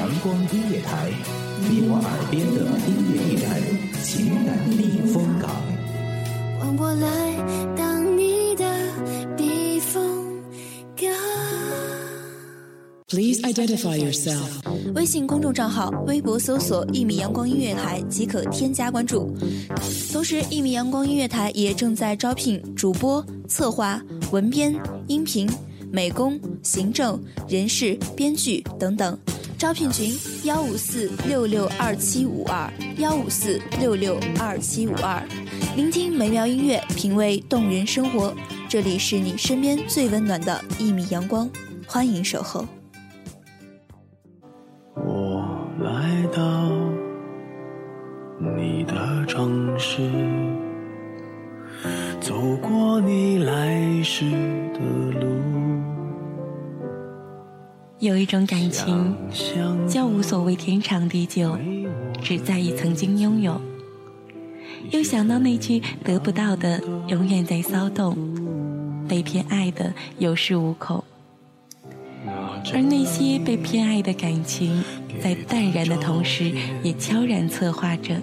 阳光音乐台，你我耳边的音乐驿站，情感避风港。换我来当你的避风港。Please identify yourself。微信公众账号、微博搜索“一米阳光音乐台”即可添加关注。同时，一米阳光音乐台也正在招聘主播、策划、文编、音频。美工、行政、人事、编剧等等，招聘群：幺五四六六二七五二幺五四六六二七五二。聆听美妙音乐，品味动人生活，这里是你身边最温暖的一米阳光，欢迎守候。我来到你的城市，走过你来时的路。有一种感情，叫无所谓天长地久，只在意曾经拥有。又想到那句得不到的永远在骚动，被偏爱的有恃无恐。而那些被偏爱的感情，在淡然的同时，也悄然策划着，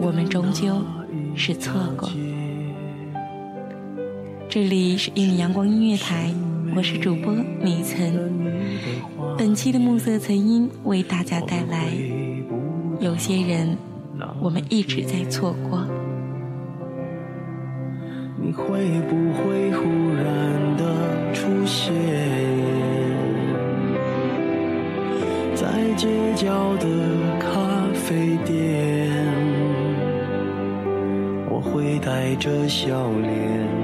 我们终究是错过。这里是一米阳光音乐台。我是主播米岑，本期的暮色曾音为大家带来。有些人，我们一直在错过。你会不会忽然的出现在街角的咖啡店？我会带着笑脸。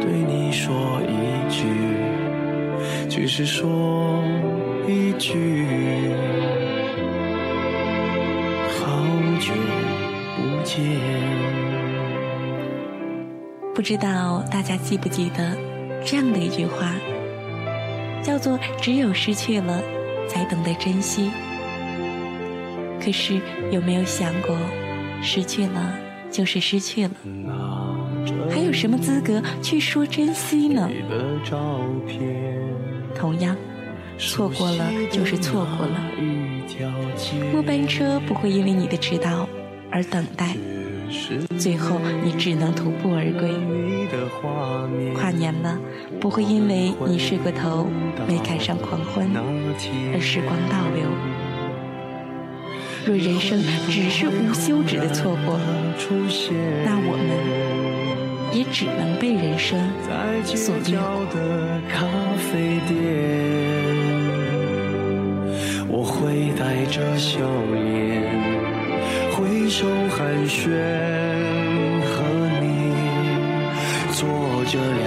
对你说一句，只是说一句，好久不见。不知道大家记不记得这样的一句话，叫做“只有失去了，才懂得珍惜”。可是有没有想过，失去了就是失去了？还有什么资格去说珍惜呢？同样，错过了就是错过了。末班车不会因为你的迟到而等待，最后你只能徒步而归。跨年了，不会因为你睡过头没赶上狂欢而时光倒流。若人生只是无休止的错过，那我们。也只能被人生所掠我会带着笑脸，挥手寒暄，和你坐着聊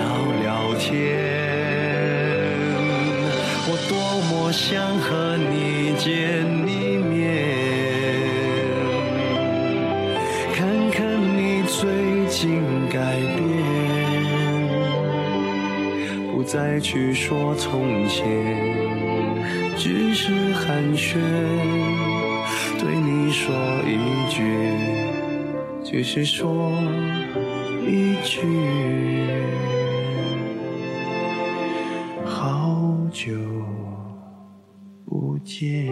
再去说从前，只是寒暄，对你说一句，只是说一句，好久不见。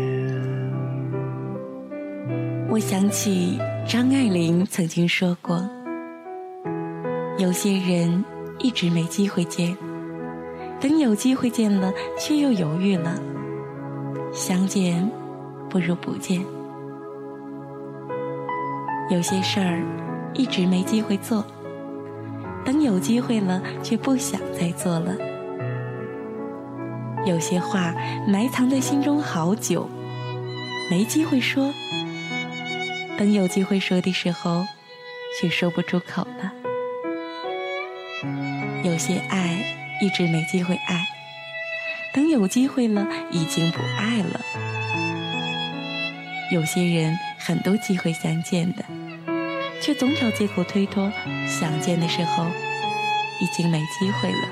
我想起张爱玲曾经说过，有些人一直没机会见。等有机会见了，却又犹豫了。相见不如不见。有些事儿一直没机会做，等有机会了，却不想再做了。有些话埋藏在心中好久，没机会说，等有机会说的时候，却说不出口了。有些爱一直没机会爱，等有机会了，已经不爱了。有些人很多机会相见的，却总找借口推脱，想见的时候已经没机会了。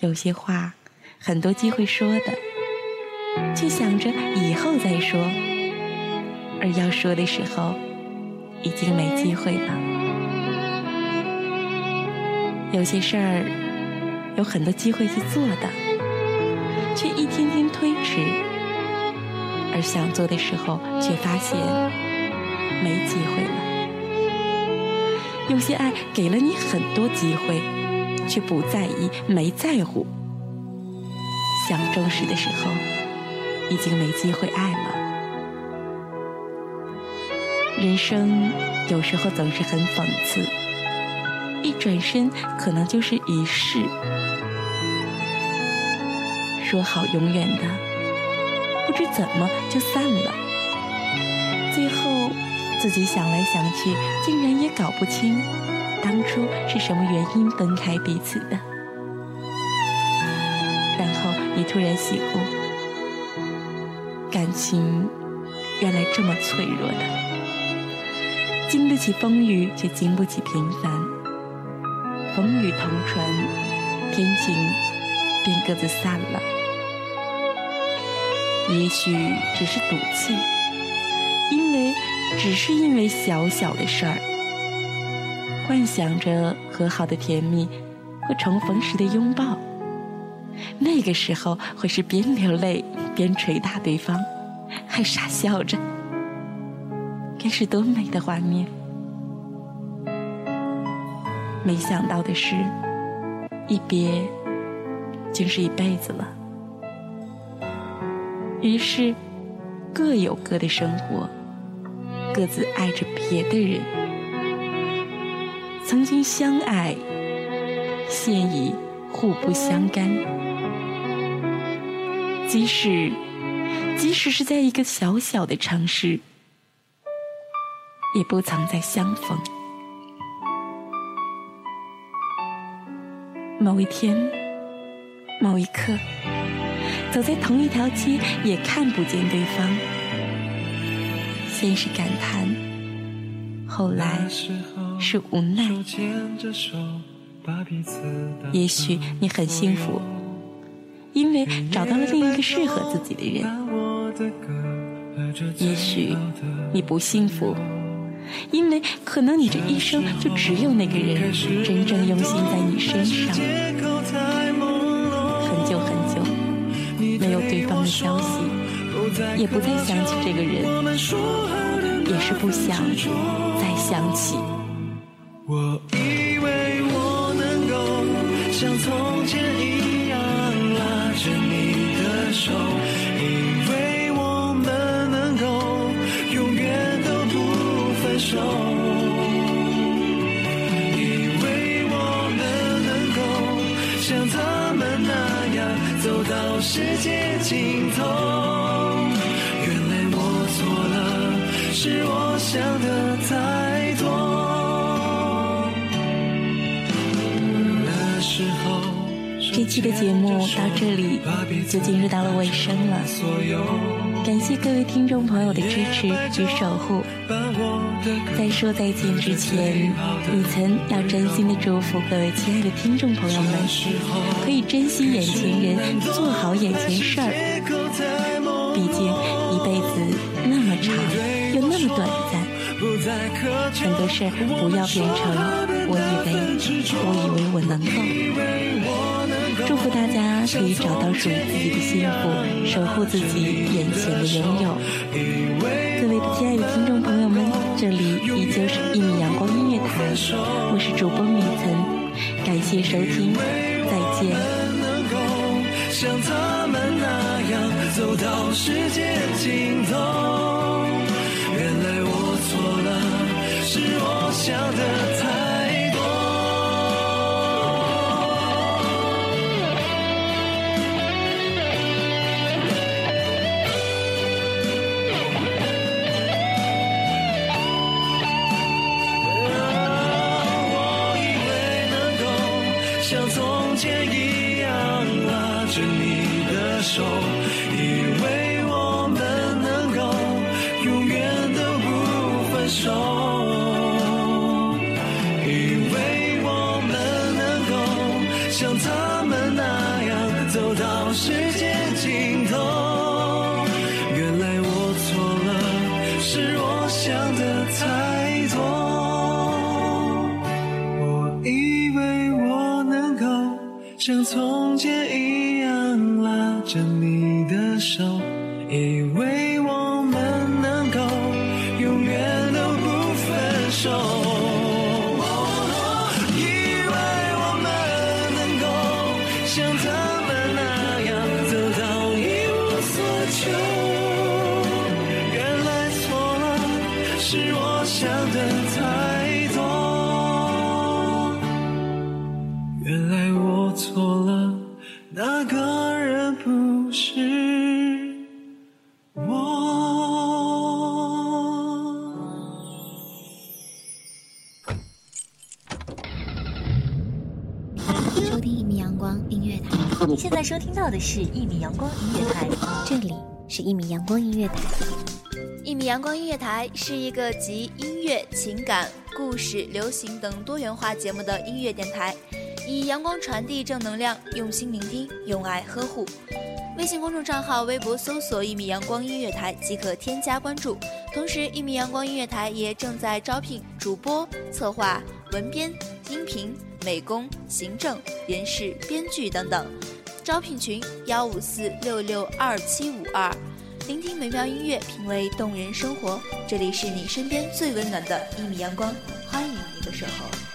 有些话很多机会说的，却想着以后再说，而要说的时候已经没机会了。有些事儿有很多机会去做的，却一天天推迟，而想做的时候却发现没机会了。有些爱给了你很多机会，却不在意、没在乎，想重视的时候已经没机会爱了。人生有时候总是很讽刺。一转身，可能就是一世。说好永远的，不知怎么就散了。最后，自己想来想去，竟然也搞不清当初是什么原因分开彼此的。然后你突然醒悟，感情原来这么脆弱的，经得起风雨，却经不起平凡。风雨同船，天晴便各自散了。也许只是赌气，因为只是因为小小的事儿，幻想着和好的甜蜜和重逢时的拥抱。那个时候会是边流泪边捶打对方，还傻笑着，该是多美的画面！没想到的是，一别竟是一辈子了。于是，各有各的生活，各自爱着别的人。曾经相爱，现已互不相干。即使，即使是在一个小小的城市，也不曾再相逢。某一天，某一刻，走在同一条街，也看不见对方。先是感叹，后来是无奈。也许你很幸福，因为找到了另一个适合自己的人；也许你不幸福。因为可能你这一生就只有那个人真正用心在你身上。很久很久没有对方的消息，也不再想起这个人，也是不想再想起。我以为我能够像从前一样拉着你的手。想的太多。那时候，这期的节目到这里就进入到了尾声了。感谢各位听众朋友的支持与守护。在说再见之前，李岑要真心的祝福各位亲爱的听众朋友们，可以珍惜眼前人，做好眼前事儿。毕竟一辈子那么长，又那么短暂，很多事不要变成我以为，我以为我能够。祝福大家可以找到属于自己的幸福，守护自己眼前的拥有。各位亲爱的听众朋友们，这里依旧是一米阳光音乐台，我是主播米岑，感谢收听，再见。像他们那样走到世界尽头，笑得坦像从前一样拉着你的手，以为我们能够永远都不分手。以为我们能够像他们那样走到一无所求，原来错了，是我想得太在收听到的是《一米阳光音乐台》，这里是一米阳光音乐台。一米阳光音乐台是一个集音乐、情感、故事、流行等多元化节目的音乐电台，以阳光传递正能量，用心聆听，用爱呵护。微信公众账号、微博搜索“一米阳光音乐台”即可添加关注。同时，一米阳光音乐台也正在招聘主播、策划、文编、音频、美工、行政、人事、编剧等等。招聘群：幺五四六六二七五二。聆听美妙音乐，品味动人生活。这里是你身边最温暖的一米阳光，欢迎你的守候。